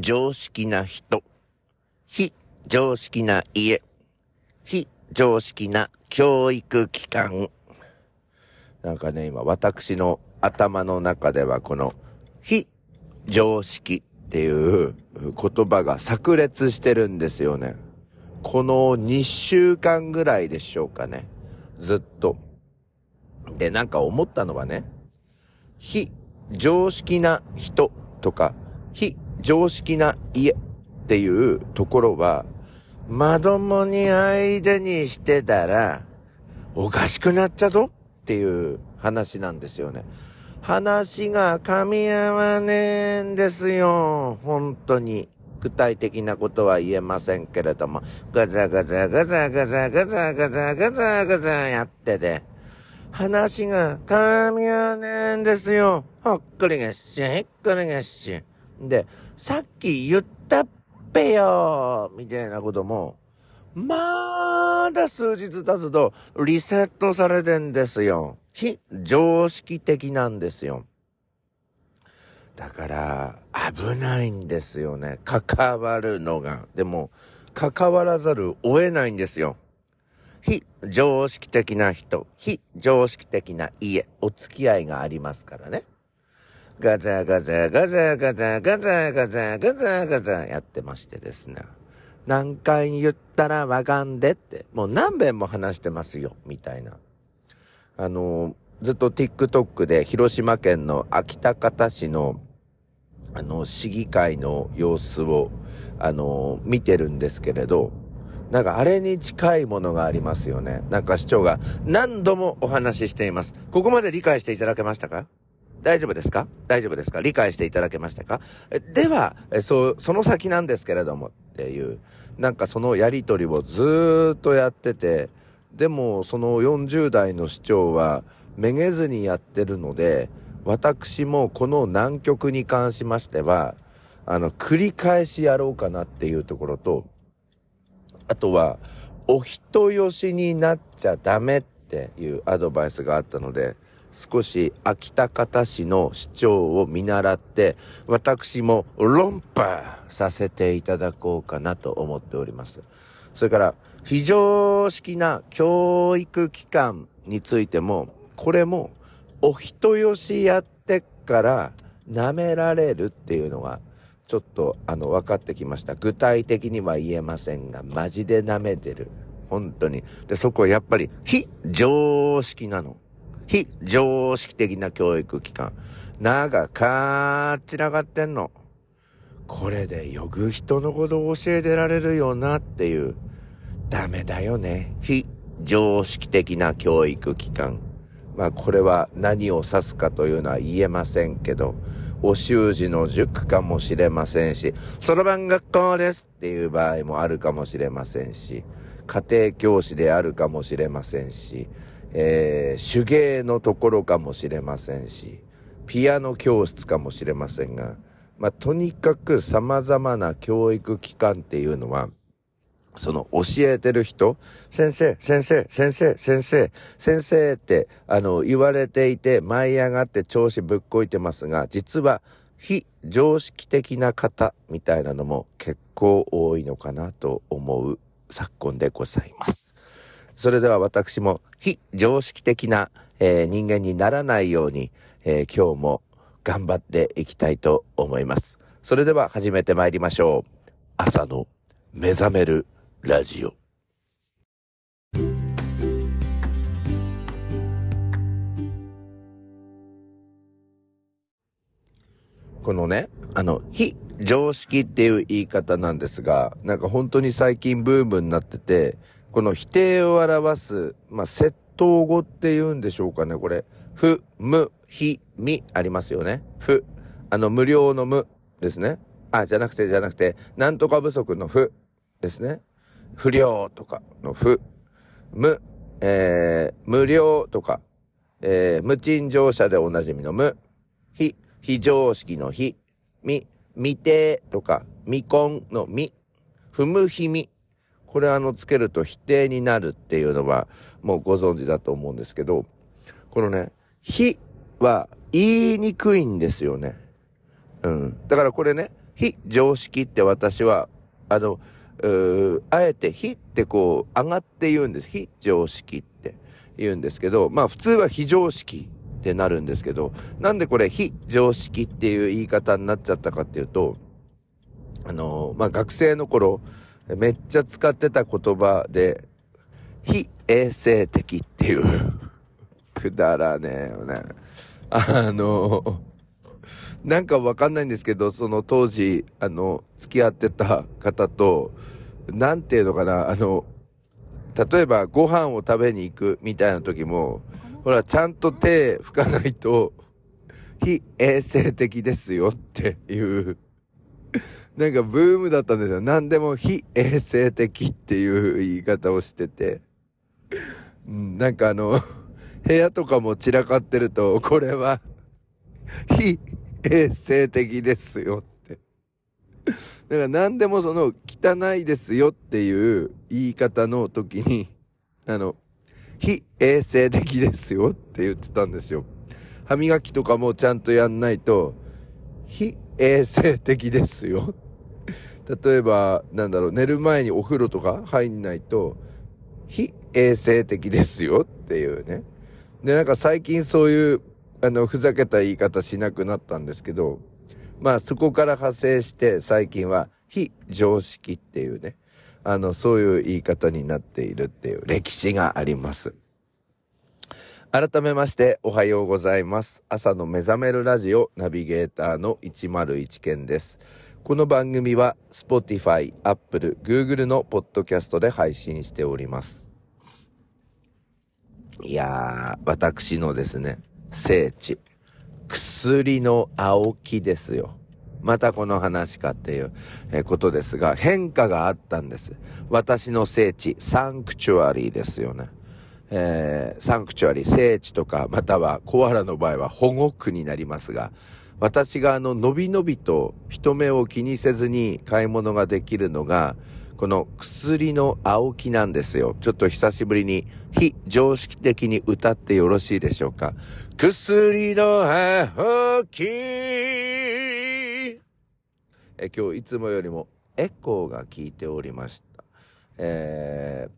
常識な人、非常識な家、非常識な教育機関。なんかね、今私の頭の中ではこの非常識っていう言葉が炸裂してるんですよね。この2週間ぐらいでしょうかね。ずっと。で、なんか思ったのはね、非常識な人とか、非常識な家っていうところは、まどもに相手にしてたら、おかしくなっちゃぞっていう話なんですよね。話が噛み合わねえんですよ。本当に。具体的なことは言えませんけれども、ガザガザガザガザガザガザガザガザやってて、話が噛み合わねえんですよ。ほっくりがっしゅ、ひっくりがっしゅ。で、さっき言ったっぺよみたいなことも、まだ数日経つとリセットされてんですよ。非常識的なんですよ。だから、危ないんですよね。関わるのが。でも、関わらざるを得ないんですよ。非常識的な人、非常識的な家、お付き合いがありますからね。ガザガザガザガザガザガザガザガザやってましてですね。何回言ったらわかんでって、もう何遍も話してますよ、みたいな。あの、ずっと TikTok で広島県の秋田方市のあの、市議会の様子を、あの、見てるんですけれど、なんかあれに近いものがありますよね。なんか市長が何度もお話ししています。ここまで理解していただけましたか？大丈夫ですか？大丈夫ですか？理解していただけましたか？では、そう、その先なんですけれどもっていう、なんかそのやりとりをずーっとやってて、でもその40代の市長はめげずにやってるので、私もこの難局に関しましては、あの、繰り返しやろうかなっていうところと、あとは、お人よしになっちゃダメっていうアドバイスがあったので、少し秋田方市の市長を見習って、私も論破させていただこうかなと思っております。それから、非常識な教育機関についても、これもお人よしやってから舐められるっていうのが、ちょっとあの分かってきました。具体的には言えませんが、マジで舐めてる。本当に。で、そこはやっぱり非常識なの。非常識的な教育機関。長かー散らがってんの。これでよく人のことを教えてられるよなっていう。ダメだよね。非常識的な教育機関。まあこれは何を指すかというのは言えませんけど、お習字の塾かもしれませんし、そろばん学校ですっていう場合もあるかもしれませんし、家庭教師であるかもしれませんし、えー、手芸のところかもしれませんし、ピアノ教室かもしれませんが、まあ、とにかく様々な教育機関っていうのは、その教えてる人、先生、先生、先生、先生、先生って、あの、言われていて舞い上がって調子ぶっこいてますが、実は非常識的な方みたいなのも結構多いのかなと思う昨今でございます。それでは私も非常識的な、えー、人間にならないように、えー、今日も頑張っていきたいと思います。それでは始めて参りましょう。朝の目覚めるラジオこのね、あの、非常識っていう言い方なんですが、なんか本当に最近ブームになってて、この否定を表す、まあ、窃盗語って言うんでしょうかね、これ。ふ、む、ひ、み、ありますよね。ふ、あの、無料の無ですね。あ、じゃなくて、じゃなくて、なんとか不足のふですね。不良とかの不、無、えー、無料とか、えー、無賃乗車でおなじみの無、非、非常識の非、み、未定とか、未婚の未、不無非未。これあの、つけると否定になるっていうのは、もうご存知だと思うんですけど、このね、非は言いにくいんですよね。うん。だからこれね、非常識って私は、あの、あえて非ってこう、上がって言うんです。非常識って言うんですけど、まあ普通は非常識ってなるんですけど、なんでこれ非常識っていう言い方になっちゃったかっていうと、あの、まあ学生の頃、めっちゃ使ってた言葉で、非衛生的っていうくだらねえよね。あの、なんかわかんないんですけど、その当時、あの、付き合ってた方と、なんていうのかな、あの、例えばご飯を食べに行くみたいな時も、ほら、ちゃんと手拭かないと、非衛生的ですよっていう なんかブームだったんですよ。何でも非衛生的っていう言い方をしてて。なんかあの、部屋とかも散らかってると、これは、非衛生的ですよって。だから何でもその、汚いですよっていう言い方の時に、あの、非衛生的ですよって言ってたんですよ。歯磨きとかもちゃんとやんないと、非衛生的ですよ。例えば、なんだろう、寝る前にお風呂とか入んないと、非衛生的ですよっていうね。で、なんか最近そういう、あの、ふざけた言い方しなくなったんですけど、まあそこから派生して最近は非常識っていうね、あの、そういう言い方になっているっていう歴史があります。改めましておはようございます。朝の目覚めるラジオナビゲーターの101件です。この番組は Spotify、Apple、Google のポッドキャストで配信しております。いやー、私のですね、聖地、薬の青木ですよ。またこの話かっていうことですが、変化があったんです。私の聖地、サンクチュアリーですよね。えー、サンクチュアリ、聖地とか、またはコアラの場合は保護区になりますが、私があの、のびのびと人目を気にせずに買い物ができるのが、この薬の青木なんですよ。ちょっと久しぶりに非常識的に歌ってよろしいでしょうか。薬の青木え今日いつもよりもエコーが効いておりました。えー、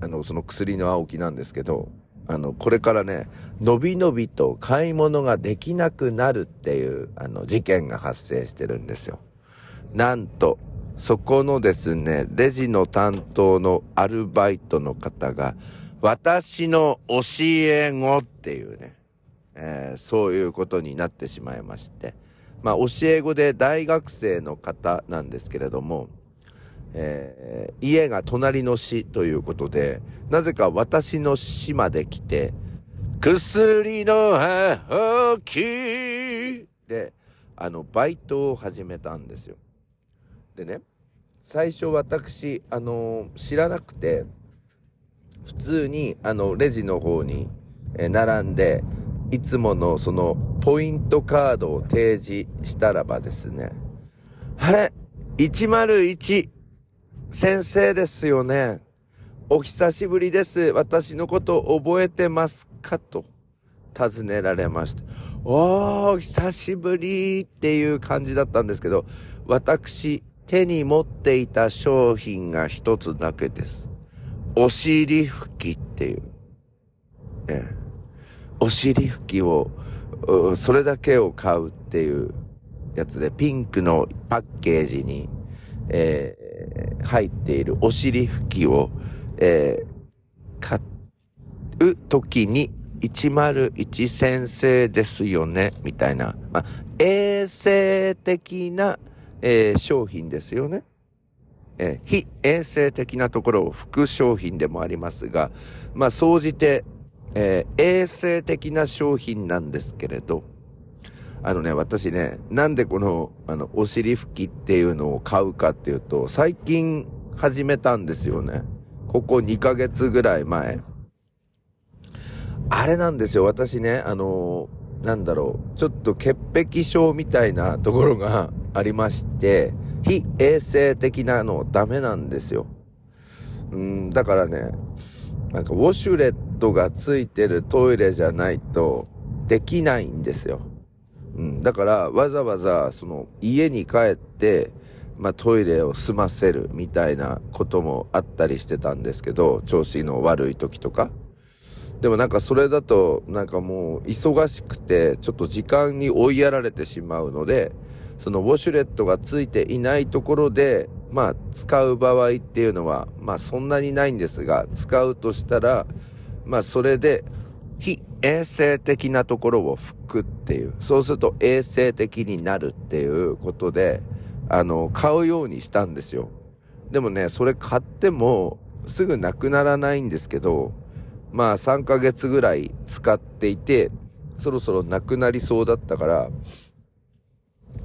あの、その薬の青木なんですけど、あの、これからね、のびのびと買い物ができなくなるっていう、あの、事件が発生してるんですよ。なんと、そこのですね、レジの担当のアルバイトの方が、私の教え子っていうね、えー、そういうことになってしまいまして、まあ、教え子で大学生の方なんですけれども、えー、家が隣の市ということで、なぜか私の市まで来て、薬の葉きで、あの、バイトを始めたんですよ。でね、最初私、あのー、知らなくて、普通に、あの、レジの方に、え並んで、いつものその、ポイントカードを提示したらばですね、あれ ?101、先生ですよね。お久しぶりです。私のこと覚えてますか？と尋ねられました。おー、久しぶりっていう感じだったんですけど、私、手に持っていた商品が一つだけです。お尻拭きっていう。ええ、お尻拭きを、それだけを買うっていうやつで、ピンクのパッケージに、えー、入っているお尻拭きを、えー、買うときに、101先生ですよね、みたいな、まあ、衛生的なえー、商品ですよね。えー、非衛生的なところを副商品でもありますが、まあ、総じて、えー、衛生的な商品なんですけれど、あのね、私ね、なんでこの、あの、お尻拭きっていうのを買うかっていうと、最近始めたんですよね。ここ2ヶ月ぐらい前。あれなんですよ、私ね、あのなんだろう、ちょっと潔癖症みたいなところが ありまして、非衛生的なのダメなんですよ。うん、だからね、なんかウォシュレットがついてるトイレじゃないとできないんですよ。うん。だから、わざわざ、その、家に帰って、まあ、トイレを済ませるみたいなこともあったりしてたんですけど、調子の悪い時とか。でもなんかそれだと、なんかもう忙しくて、ちょっと時間に追いやられてしまうので、そのウォシュレットがついていないところで、まあ使う場合っていうのは、まあそんなにないんですが、使うとしたら、まあそれで、非衛生的なところを拭くっていう。そうすると衛生的になるっていうことで、あの、買うようにしたんですよ。でもね、それ買ってもすぐなくならないんですけど、まあ3ヶ月ぐらい使っていて、そろそろなくなりそうだったから、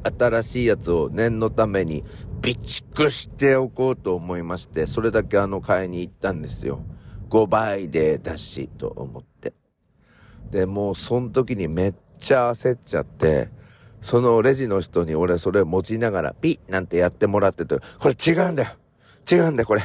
新しいやつを念のために備蓄しておこうと思いまして、それだけあの買いに行ったんですよ。5倍でだしと思って。で、もうその時にめっちゃ焦っちゃって、そのレジの人に俺それ持ちながらピッなんてやってもらってて、これ違うんだよ違うんだよこれ。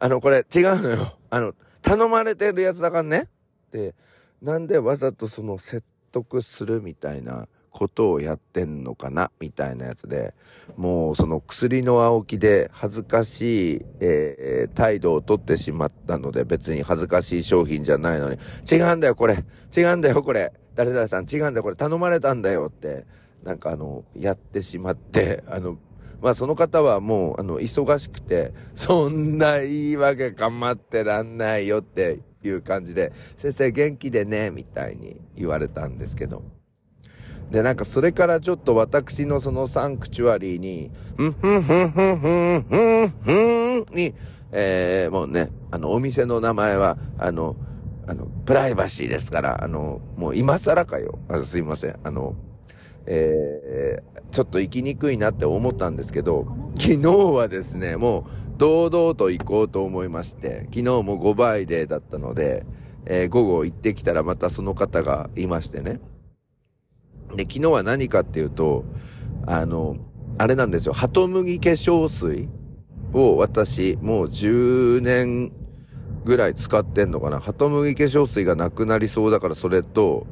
あのこれ違うのよ。あの、頼まれてるやつだからね。で、なんでわざとその説得するみたいなことをやってんのかなみたいなやつで、もうその薬の青木で恥ずかしい、えー、態度をとってしまったので別に恥ずかしい商品じゃないのに、違うんだよこれ違うんだよこれ誰々さん違うんだよこれ頼まれたんだよって、なんかあの、やってしまって、あの、まあその方はもう、あの、忙しくて、そんな言い訳構ってらんないよっていう感じで、先生元気でね、みたいに言われたんですけど。で、なんかそれからちょっと私のそのサンクチュアリーに、ふんふんふんふんふんふんふんに、えー、もうね、あの、お店の名前は、あの、あの、プライバシーですから、あの、もう今更かよ。あすいません。あの、えー、ちょっと行きにくいなって思ったんですけど、昨日はですね、もう堂々と行こうと思いまして、昨日も5倍でだったので、えー、午後行ってきたらまたその方がいましてね。で、昨日は何かっていうと、あの、あれなんですよ、ハトムギ化粧水を私、もう10年ぐらい使ってんのかな。ハトムギ化粧水がなくなりそうだからそれと、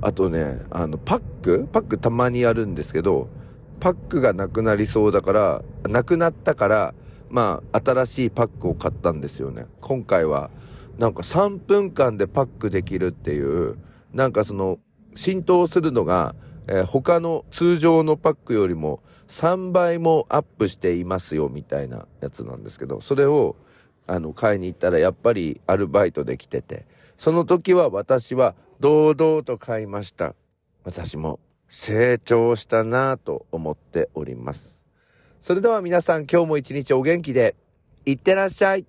あとね、あの、パック？パックたまにやるんですけど、パックがなくなりそうだから、なくなったから、まあ、新しいパックを買ったんですよね。今回は、なんか3分間でパックできるっていう、なんかその、浸透するのが、えー、他の通常のパックよりも3倍もアップしていますよみたいなやつなんですけど、それをあの買いに行ったらやっぱりアルバイトできてて、その時は私は堂々と買いました。私も成長したなぁと思っております。それでは皆さん今日も一日お元気で、いってらっしゃい。